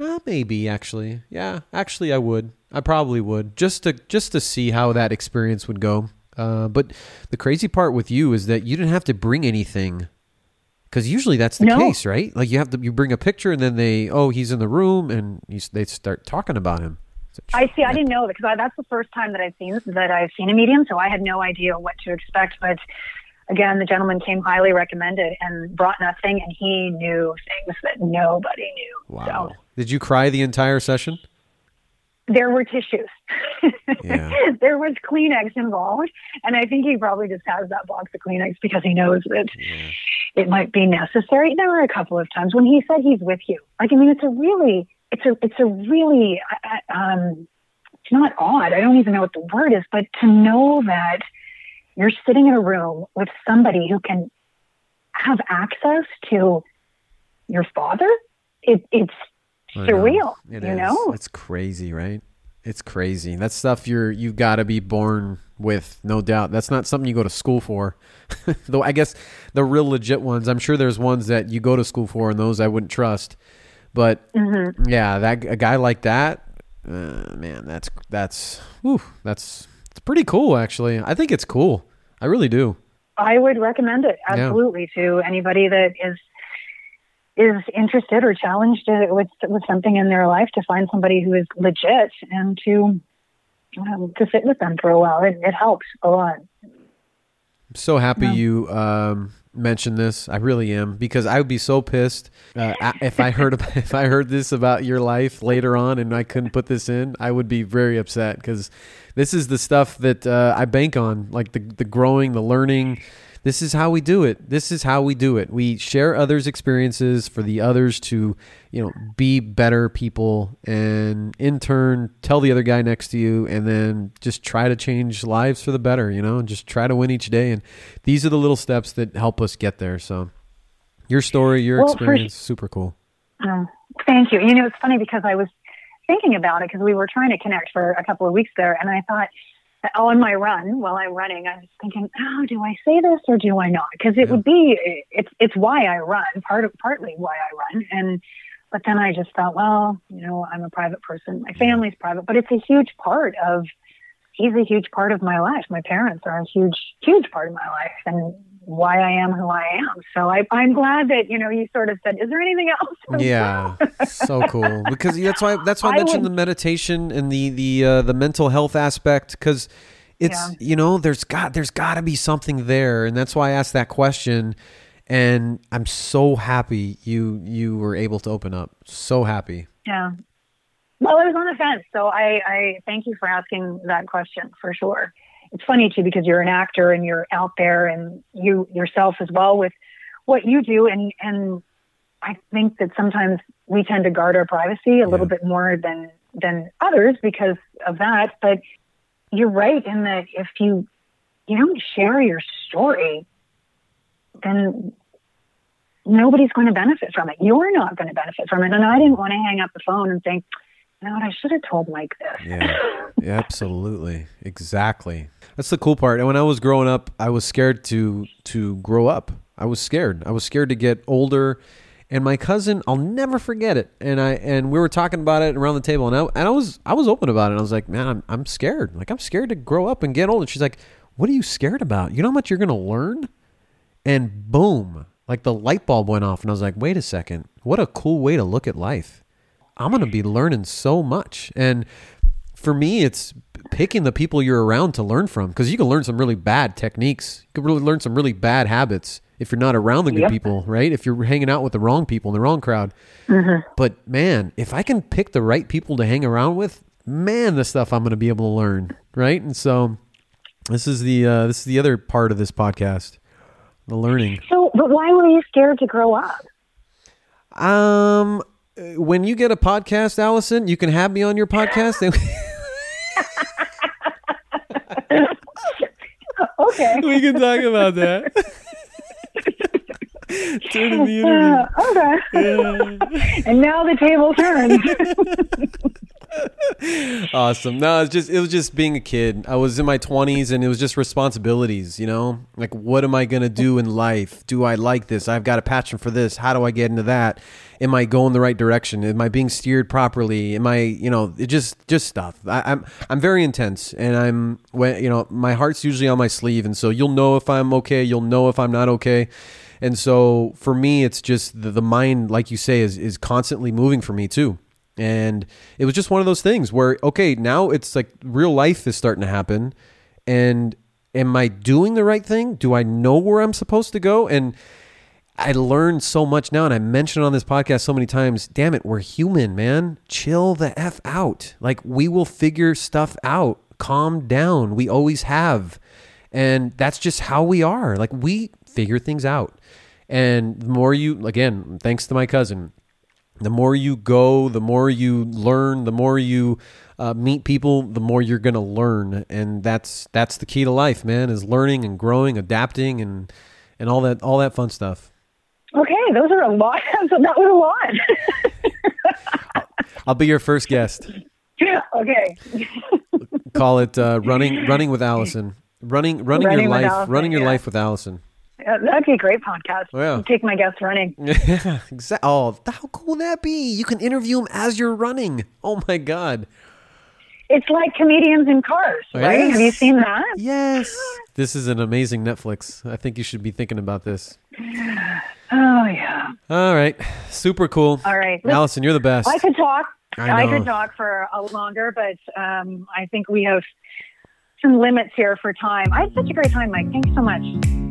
uh, maybe actually, yeah, actually, I would. I probably would just to just to see how that experience would go. Uh, but the crazy part with you is that you didn't have to bring anything because usually that's the No. case, right? Like you have to you bring a picture and then they oh he's in the room and you, they start talking about him. I see. I didn't know because I, that's the first time that I've seen that I've seen a medium, so I had no idea what to expect. But again, the gentleman came highly recommended and brought nothing, and he knew things that nobody knew. Wow. So Did you cry the entire session? There were tissues. Yeah. there was Kleenex involved, and I think he probably just has that box of Kleenex because he knows that it might be necessary. There were a couple of times when he said he's with you. Like, I mean, it's a really, it's a, it's a really, um, it's not odd. I don't even know what the word is, but to know that you're sitting in a room with somebody who can have access to your father, it, it's I know. surreal. It you is. know, It's crazy, right? It's crazy. That's stuff you're you've got to be born with, no doubt. That's not something you go to school for. Though I guess the real legit ones, I'm sure there's ones that you go to school for, and those I wouldn't trust. But Mm-hmm. yeah, that a guy like that, uh, man, that's that's whew, that's it's pretty cool. Actually, I think it's cool. I really do. I would recommend it Yeah. absolutely to anybody that is is interested or challenged uh, with with something in their life to find somebody who is legit and to um, to sit with them for a while. It, it helps a lot. I'm so happy you um, mentioned this. I really am because I would be so pissed uh, if I heard about, if I heard this about your life later on and I couldn't put this in. I would be very upset because this is the stuff that uh, I bank on, like the the growing, the learning. This is how we do it. This is how we do it. We share others' experiences for the others to, you know, be better people and in turn tell the other guy next to you and then just try to change lives for the better, you know, and just try to win each day. And these are the little steps that help us get there. So your story, your Well, experience, super cool. Um, thank you. You know, it's funny because I was thinking about it because we were trying to connect for a couple of weeks there, and I thought on my run while I'm running, I was thinking, oh, do I say this or do I not? Because it Yeah. would be it's it's why I run, part of partly why I run, and but then I just thought, well, you know, I'm a private person, my family's private, but it's a huge part of he's a huge part of my life. My parents are a huge huge part of my life, and why I am who I am. So I, I'm glad that you know you sort of said, is there anything else? Yeah, so cool because that's why that's why I I mentioned would- the meditation and the the uh, the mental health aspect because it's Yeah. you know there's got there's got to be something there and that's why I asked that question and I'm so happy you you were able to open up so happy Yeah. Well, I was on the fence, so I, I thank you for asking that question for sure. It's funny too because you're an actor and you're out there and you yourself as well with what you do, and and I think that sometimes we tend to guard our privacy a little bit more than than others because of that. But you're right in that if you you don't share your story, then nobody's going to benefit from it. You're not going to benefit from it. And I didn't want to hang up the phone and think, what, I should have told Mike this. Yeah. Yeah, absolutely. Exactly. That's the cool part. And when I was growing up, I was scared to to grow up. I was scared. I was scared to get older. And my cousin, I'll never forget it. And I and we were talking about it around the table, and I and I was I was open about it. And I was like, man, I'm I'm scared. Like I'm scared to grow up and get old. And she's like, what are you scared about? You know how much you're gonna learn? And boom, like the light bulb went off, and I was like, wait a second, what a cool way to look at life. I'm going to be learning so much. And for me, it's picking the people you're around to learn from because you can learn some really bad techniques. You can really learn some really bad habits if you're not around the good Yep. people, right? If you're hanging out with the wrong people in the wrong crowd. But man, if I can pick the right people to hang around with, man, the stuff I'm going to be able to learn, right? And so this is the uh, this is the other part of this podcast, the learning. So, but why were you scared to grow up? Um, Uh, when you get a podcast, Allison, you can have me on your podcast. Okay. we can talk about that. The interview. Uh, okay. and now the table turns. Awesome. No, it's just it was just being a kid. I was in my twenties, and it was just responsibilities. You know, like what am I gonna do in life? Do I like this? I've got a passion for this. How do I get into that? Am I going the right direction? Am I being steered properly? Am I, you know, it just just stuff. I, I'm I'm very intense, and I'm when you know my heart's usually on my sleeve, and so you'll know if I'm okay. You'll know if I'm not okay. And so for me, it's just the, the mind, like you say, is is constantly moving for me too. And it was just one of those things where, okay, now it's like real life is starting to happen. And am I doing the right thing? Do I know where I'm supposed to go? And I learned so much now, and I mentioned on this podcast so many times. Damn it, we're human, man. Chill the F out. Like, we will figure stuff out. Calm down. We always have. And that's just how we are. Like, we figure things out. And the more you, again, thanks to my cousin, the more you go, the more you learn, the more you uh, meet people, the more you're gonna learn, and that's that's the key to life, man. Is learning and growing, adapting, and and all that all that fun stuff. Okay, those are a lot. So that was a lot. I'll be your first guest. okay. Call it uh, running running with Allison. Running running, Running your life Allison, running your yeah. life with Allison. Yeah, That'd be a great podcast. Yeah. Take my guests running. Yeah, exactly. Oh, how cool would that be? You can interview him as you're running. Oh my god. It's like comedians in cars, right? Yes. Have you seen that? Yes. This is an amazing Netflix. I think you should be thinking about this. Oh yeah. All right. Super cool. All right. Allison, you're the best. I could talk. I I, could talk for a longer, but um, I think we have some limits here for time. I had such a great time, Mike. Thanks so much.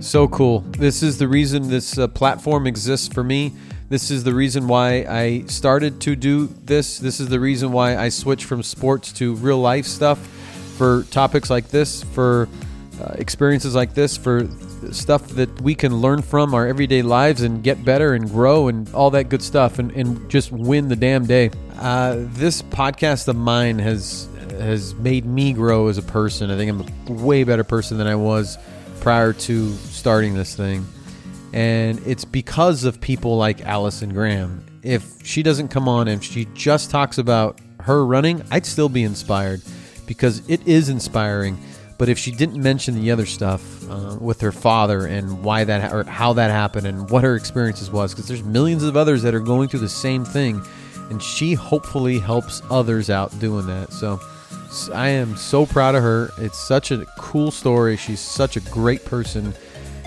So cool. This is the reason this uh, platform exists for me. This is the reason why I started to do this. This is the reason why I switched from sports to real life stuff for topics like this, for uh, experiences like this, for stuff that we can learn from our everyday lives and get better and grow and all that good stuff and, and just win the damn day. Uh, this podcast of mine has has made me grow as a person. I think I'm a way better person than I was prior to starting this thing. And it's because of people like Allison Graham. If she doesn't come on and she just talks about her running, I'd still be inspired because it is inspiring. But if she didn't mention the other stuff uh, with her father and why that or how that happened and what her experiences was, because there's millions of others that are going through the same thing, and she hopefully helps others out doing that. So I am so proud of her. It's such a cool story. She's such a great person.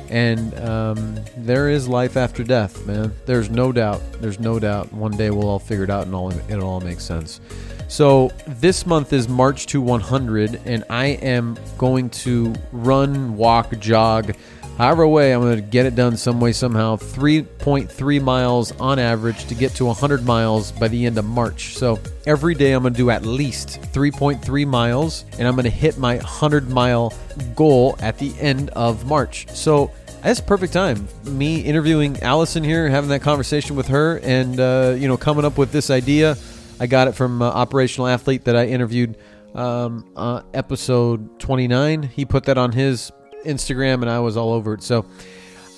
And um, there is life after death, man. There's no doubt. There's no doubt. One day we'll all figure it out and all it'll all make sense. So this month is March to 100, and I am going to run, walk, jog, however way I'm going to get it done some way somehow. 3.3 miles on average to get to 100 miles by the end of March. So every day I'm going to do at least 3.3 miles, and I'm going to hit my 100 mile goal at the end of March. So that's perfect time. Me interviewing Allison here, having that conversation with her, and uh, you know, coming up with this idea. I got it from uh, Operational Athlete that I interviewed um, uh, episode 29. He put that on his Instagram, and I was all over it. So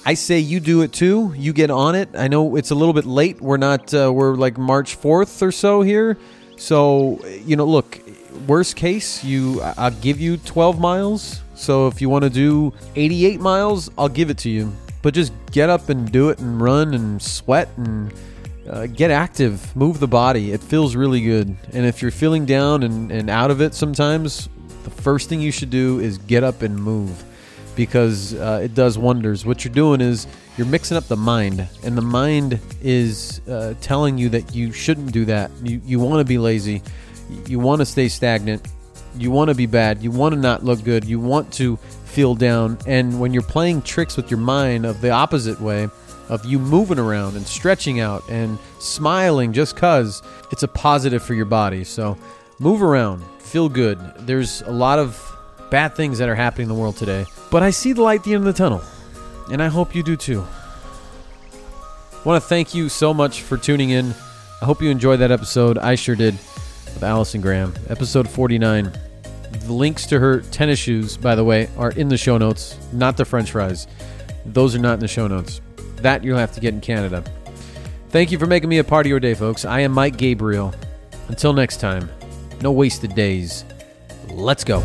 I say you do it too. You get on it. I know it's a little bit late. We're not. Uh, we're like March 4th or so here. So you know, look. Worst case, you I'll give you 12 miles. So if you want to do 88 miles, I'll give it to you. But just get up and do it and run and sweat and uh, get active, move the body. It feels really good. And if you're feeling down and, and out of it sometimes, the first thing you should do is get up and move because uh, it does wonders. What you're doing is you're mixing up the mind, and the mind is uh, telling you that you shouldn't do that. You, you want to be lazy, you want to stay stagnant, you want to be bad, you want to not look good, you want to feel down. And when you're playing tricks with your mind of the opposite way, of you moving around and stretching out and smiling just because it's a positive for your body. So move around, feel good. There's a lot of bad things that are happening in the world today, but I see the light at the end of the tunnel, and I hope you do too. I want to thank you so much for tuning in. I hope you enjoyed that episode. I sure did with Allison Graham, episode 49. The links to her tennis shoes, by the way, are in the show notes, not the french fries. Those are not in the show notes. That you'll have to get in Canada. Thank you for making me a part of your day, folks. I am Mike Gabriel. Until next time, no wasted days. Let's go.